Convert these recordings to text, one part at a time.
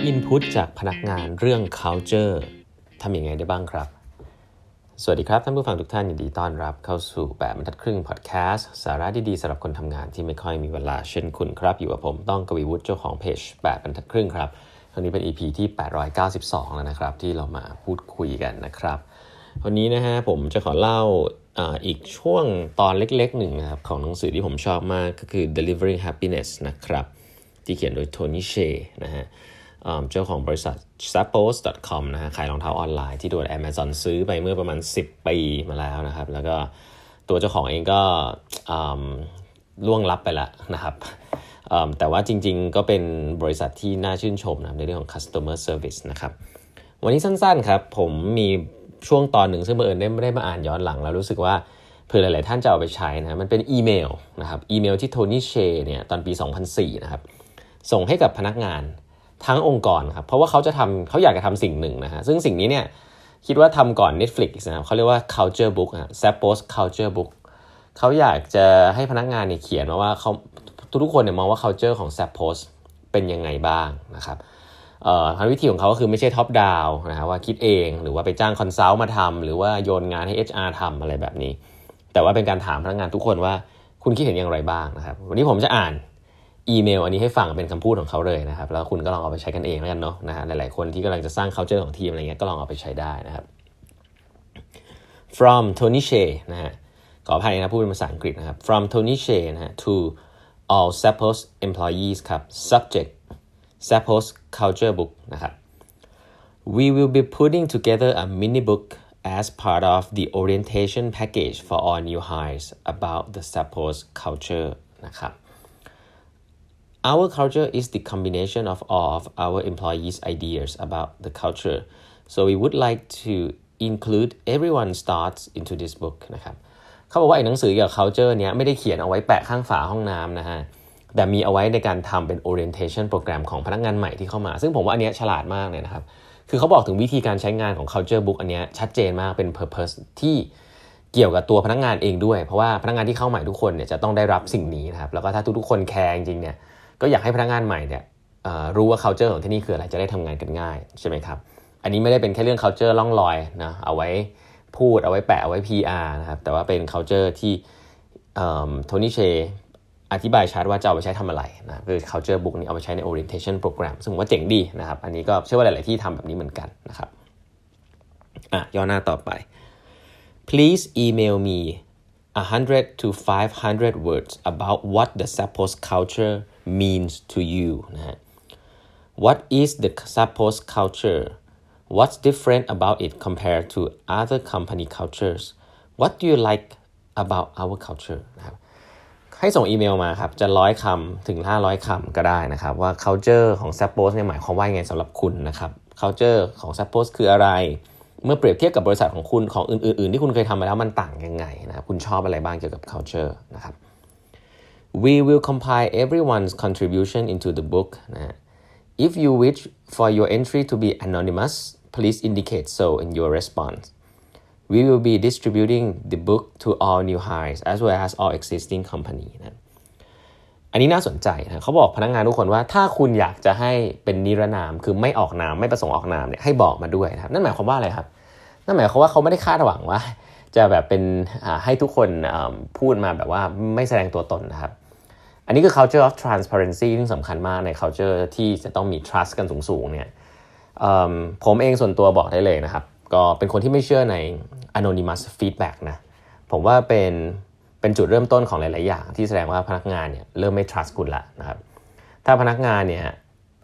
อ input จากพนักงานเรื่อง culture ทำยังไงได้บ้างครับ สวัสดีครับ ท่านผู้ฟังทุกท่านยินดีต้อนรับเข้าสู่แบบบรรทัดครึ่งพอดแคสต์สาระดีๆสำหรับคนทำงานที่ไม่ค่อยมีเวลาเช่นคุณครับ อยู่กับผมต้องกวีวุฒิเจ้าของเพจแบบบรรทัดครึ่งครับครั้งนี้เป็น EP ที่ 892 แล้วนะครับ ที่เรามาพูดคุยกันนะครับ วันนี้นะฮะผมจะขอเล่าอีกช่วงตอนเล็กๆหนึ่งนะครับของหนังสือที่ผมชอบมากก็คือ delivering happiness นะครับที่เขียนโดยโทนี่เชนะฮะ เจ้าของบริษัท zappos.com นะฮะขายรองเท้าออนไลน์ที่โดน Amazon ซื้อไปเมื่อประมาณ 10 ปีมาแล้วนะครับ แล้วก็ตัวเจ้าของเองก็ล่วงลับไปแล้วนะครับแต่ว่าจริงๆก็เป็นบริษัทที่น่าชื่นชมนะในเรื่องของ customer service นะครับวันนี้สั้นๆครับผมมีช่วงตอนหนึ่งซึ่งบังเอิญได้ไม่ได้มาอ่านย้อนหลังแล้วรู้สึกว่าเผื่อหลายๆท่านจะเอาไปใช้นะมันเป็นอีเมลนะครับอีเมลที่ Tony Hsieh เนี่ยตอนปี 2004 นะครับส่งให้กับพนักงาน ทั้งองค์กรครับเพราะว่าเขาจะทำเขาอยากจะทำสิ่งหนึ่งนะฮะซึ่งสิ่งนี้เนี่ยคิดว่าทำก่อน Netflix นะครับเขาเรียกว่า culture book นะ Zappos culture book เขาอยากจะให้พนักงานเนี่ยเขียนมาว่าเขาทุกๆคนเนี่ยมองว่า culture ของ Zappos เป็นยังไงบ้างนะครับเอ่อวิธีของเขาก็คือไม่ใช่ top down นะฮะว่าคิดเองหรือว่าไปจ้าง consult มาทำหรือว่าโยนงานให้ HR ทำอะไรแบบนี้ แต่ว่าเป็นการถามพนักงานทุกคนว่าคุณคิดเห็นอย่างไรบ้างนะครับ วันนี้ผมจะอ่าน อีเมลอันนี้ให้ฟังเป็นคำพูดของเขาเลยนะครับ แล้วคุณก็ลองเอาไปใช้กันเองแล้วกันเนาะนะฮะหลายๆคนที่กำลังจะสร้าง culture ของทีมอะไรเงี้ยก็ลองเอาไปใช้ได้นะครับ from Tony Shea นะฮะขออภัยนะพูดเป็นภาษาอังกฤษนะครับ from Tony Shea นะฮะ to all Zappos employees ครับ subject Zappos culture book นะครับ we will be putting together a mini book as part of the orientation package for all new hires about the Zappos culture นะครับ Our culture is the combination of all of our employees' ideas about the culture. So we would like to include everyone's thoughts into this book นะครับเขาบอกว่าไอ้หนังสือเกี่ยวกับ culture เนี้ยไม่ได้เขียนเอาไว้แปะข้างฝาห้องน้ำนะฮะ แต่มีเอาไว้ในการทำเป็น orientation โปรแกรมของพนักงานใหม่ที่เข้ามา ซึ่งผมว่าอันเนี้ยฉลาดมากเลยนะครับ คือเขาบอกถึงวิธีการใช้งานของ culture book อันเนี้ยชัดเจนมากเป็น purpose ที่เกี่ยวกับตัวพนักงานเองด้วย เพราะว่าพนักงานที่เข้าใหม่ทุกคนเนี่ยจะต้องได้รับสิ่งนี้นะครับ แล้วก็ถ้าทุกๆคนแคร์จริงๆเนี่ย ก็อยากให้พนักงานใหม่เนี่ยรู้ว่า culture ของที่นี่คืออะไรจะได้ทำงานกันง่ายใช่ไหมครับ อันนี้ไม่ได้เป็นแค่เรื่อง culture ล่องลอยนะเอาไว้พูดเอาไว้แปะเอาไว้ PR นะครับแต่ว่าเป็น culture ที่โทนี่เชอธิบายชัดว่าจะเอาไปใช้ทำอะไรนะคือ culture book นี้เอาไปใช้ใน orientation program ซึ่งว่าเจ๋งดีนะครับ อันนี้ก็เชื่อว่าหลาย ๆ ที่ทำแบบนี้เหมือนกันนะครับอะย่อหน้าต่อไป please email me 100 to 500 words about what the Zappos culture means to you นะฮะ What is the Zappos culture What's different about it compared to other company cultures What do you like about our culture นะครับให้ส่งอีเมลมาครับจะร้อยคำถึง 500คำก็ได้นะครับ ว่า culture ของ Zappos เนี่ยหมายความว่าไงสำหรับคุณนะครับ culture ของ Zappos คืออะไร เมื่อเปรียบเทียบกับบริษัทของคุณของอื่น ๆ ที่คุณเคยทำมาแล้วมันต่างยังไงนะครับคุณชอบอะไรบ้างเกี่ยวกับ culture นะครับ we will compile everyone's contribution into the book นะ if you wish for your entry to be anonymous please indicate so in your response we will be distributing the book to all new hires as well as all existing company นะอันนี้น่าสนใจนะเขาบอกพนักงงานทุกคนว่าถ้าคุณอยากจะให้เป็นนิรนามคือไม่ออกนามไม่ประสงค์ออกนามเนี่ยให้บอกมาด้วยนะครับนั่นหมายความว่าอะไรครับนั่นหมายความว่าเขาไม่ได้คาดหวังว่า จะแบบเป็นให้ทุกคนพูดมาแบบว่าไม่แสดงตัวตนนะครับ อันนี้คือ culture of transparency ที่สำคัญมากใน culture ที่จะต้องมี trust กันสูงๆเนี่ยผมเองส่วนตัวบอกได้เลยนะครับ ก็เป็นคนที่ไม่เชื่อใน anonymous feedback นะ ผมว่าเป็นเป็นจุดเริ่มต้นของหลาย ๆ อย่าง ที่แสดงว่าพนักงานเนี่ยเริ่มไม่ trust คุณละนะครับ ถ้าพนักงานเนี่ย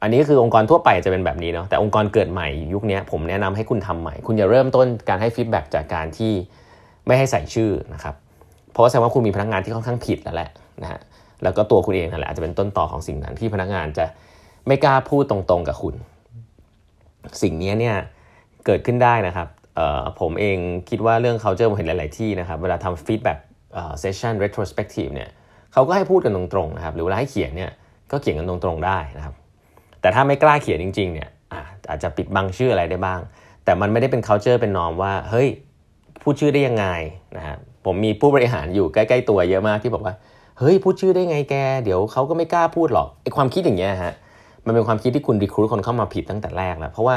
อันนี้คือองค์กรทั่วไปจะเป็นแบบนี้เนาะแต่องค์กรเกิดใหม่ยุคนี้ผมแนะนำให้คุณทำใหม่ คุณอย่าเริ่มต้นการให้ฟีดแบ็กจากการที่ไม่ให้ใส่ชื่อนะครับเพราะแสดงว่าคุณมีพนักงานที่ค่อนข้างผิดแล้วแหละนะฮะ แล้วก็ตัวคุณเองนั่นแหละอาจจะเป็นต้นต่อของสิ่งนั้นที่พนักงานจะไม่กล้าพูดตรงๆกับคุณ สิ่งนี้เนี่ยเกิดขึ้นได้นะครับผมเองคิดว่าเรื่อง culture ผมเห็นหลาย ๆ ที่นะครับเวลาทำ feedback session retrospective เนี่ยเขาก็ให้พูดกันตรงๆนะครับหรือเวลาให้เขียนเนี่ยก็เขียนกันตรงๆได้นะครับ แต่ถ้าไม่กล้าเขียนจริง ๆ เนี่ยอาจจะปิดบังชื่ออะไรได้บ้าง แต่มันไม่ได้เป็น culture เป็นนอมว่าเฮ้ยพูดชื่อได้ยังไงนะครับผมมีผู้บริหารอยู่ใกล้ ๆ ตัวเยอะมากที่บอกว่า เฮ้ยพูดชื่อได้ไงแก เดี๋ยวเขาก็ไม่กล้าพูดหรอกไอความคิดอย่างเงี้ยฮะมันเป็นความคิดที่คุณรีคูดคนเข้ามาผิดตั้งแต่แรกแล้ว เพราะว่า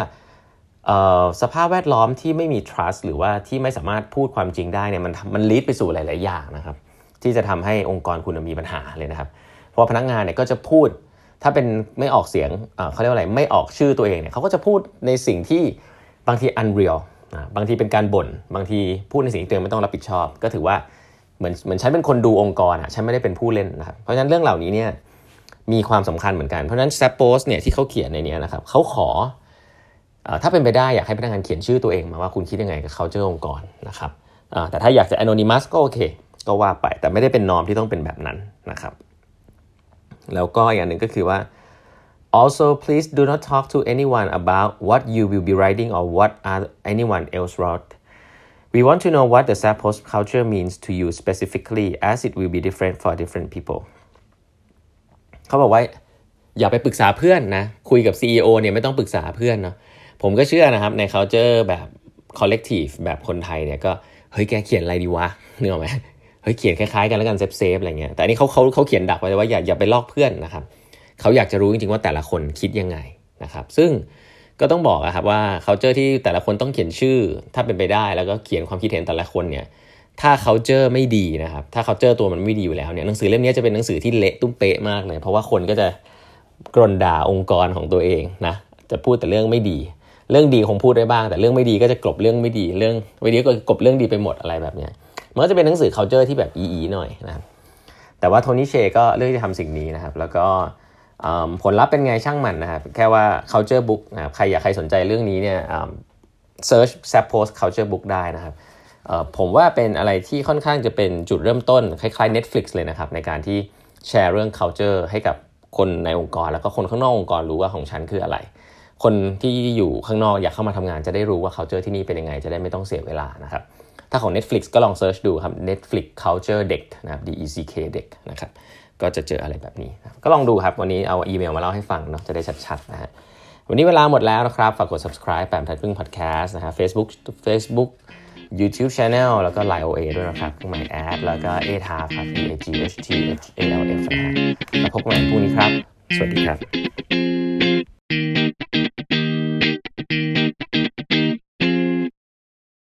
สภาพแวดล้อมที่ไม่มี trust หรือว่าที่ไม่สามารถพูดความจริงได้เนี่ยมันมันลีดไปสู่หลาย ๆ อย่างนะครับ ที่จะทำให้องค์กรคุณมีปัญหาเลยนะครับ เพราะพนักงานเนี่ยก็จะพูดถ้าเป็นไม่ออกเสียงเขาเรียกว่าอะไรไม่ออกชื่อตัวเองเนี่ยเขาก็จะพูดในสิ่งที่บางที unreal บางทีเป็นการบ่น บางทีพูดในสิ่งที่ตัวเองไม่ต้องรับผิดชอบ ก็ถือว่า เหมือนเหมือนฉันเป็นคนดูองค์กรอะฉันไม่ได้เป็นผู้เล่นนะครับเพราะฉะนั้นเรื่องเหล่านี้เนี่ยมีความสำคัญเหมือนกัน เพราะฉะนั้นแซปโพสเนี่ยที่เขาเขียนในนี้นะครับเขาขอถ้าเป็นไปได้อยากให้พนักงานเขียนชื่อตัวเองมาว่าคุณคิดยังไงกับ culture องค์กรนะครับแต่ถ้าอยากจะ anonymous ก็โอเค ก็ว่าไปแต่ไม่ได้เป็นนอมที่ต้องเป็นแบบนั้นนะครับ แล้วก็อย่างหนึ่งก็คือว่า also please do not talk to anyone about what you will be writing or what anyone else wrote we want to know what the Zappos culture means to you specifically as it will be different for different people เขาบอกว่าอย่าไปปรึกษาเพื่อนนะ คุยกับ CEO เนี่ยไม่ต้องปรึกษาเพื่อนเนาะผมก็เชื่อนะครับใน culture แบบ collective แบบคนไทยเนี่ยก็เฮ้ยแกเขียนอะไรดีวะเนื้อไหมเฮ้ยเขียนคล้ายๆกันแล้วกัน safe safe อะไรเงี้ยแต่อันนี้เขาเขาเขาเขียนดักไว้ว่าอย่าอย่าไปลอกเพื่อนนะครับเขาอยากจะรู้จริงๆว่าแต่ละคนคิดยังไงนะครับ ซึ่ง ก็ต้องบอกนะครับว่า culture ที่แต่ละคนต้องเขียนชื่อ ถ้าเป็นไปได้แล้วก็เขียนความคิดเห็นแต่ละคนเนี่ยถ้า culture ไม่ดีนะครับ ถ้า culture ตัวมันไม่ดีอยู่แล้วเนี่ยหนังสือเล่มนี้จะเป็นหนังสือที่เละตุ้มเป๊ะมากเลย เพราะว่าคนก็จะกรนด่าองค์กรของตัวเองนะจะพูดแต่เรื่องไม่ดี เรื่องดีคงพูดได้บ้าง แต่เรื่องไม่ดีก็จะกลบเรื่องไม่ดี เรื่องไม่ดีก็กลบเรื่องดีไปหมดอะไรแบบเนี้ยมันก็จะเป็นหนังสือ culture ที่แบบอีๆหน่อยนะครับแต่ว่าโทนี่เชก็เลือกที่จะทำสิ่งนี้นะครับ แล้วก็ ผลลัพธ์เป็นไงช่างมันนะครับแค่ว่า culture book นะครับใครอยากใครสนใจเรื่องนี้เนี่ย search s a p post culture book ได้นะครับผมว่าเป็นอะไรที่ค่อนข้างจะเป็นจุดเริ่มต้น คล้ายๆ Netflix เลยนะครับ ในการที่แชร์เรื่อง culture ให้กับคนในองค์กร แล้วก็คนข้างนอกองค์กรรู้ว่าของฉันคืออะไร คนที่อยู่ข้างนอกอยากเข้ามาทำงานจะได้รู้ว่า culture ที่นี่เป็นยังไง จะได้ไม่ต้องเสียเวลานะครับถ้าของ Netflix ก็ลองเซิร์ชดูครับ Netflix culture เด็กนะครับ D E C K เด็กนะครับ ก็จะเจออะไรแบบนี้ ก็ลองดูครับ วันนี้เอาอีเมลมาเล่าให้ฟังเนาะจะได้ชัดๆนะฮะวันนี้เวลาหมดแล้วนะครับ ฝากกด subscribe แปมทัดพึ่ง podcast นะฮะ Facebook Facebook YouTube Channel แล้วก็ Line OA ด้วยนะครับเครื่องหมาแอดแล้วก็ a t a ครับ E A G H T H A L F นะฮะแล้วพบกันใหม่พรุ่งนี้ครับ สวัสดีครับ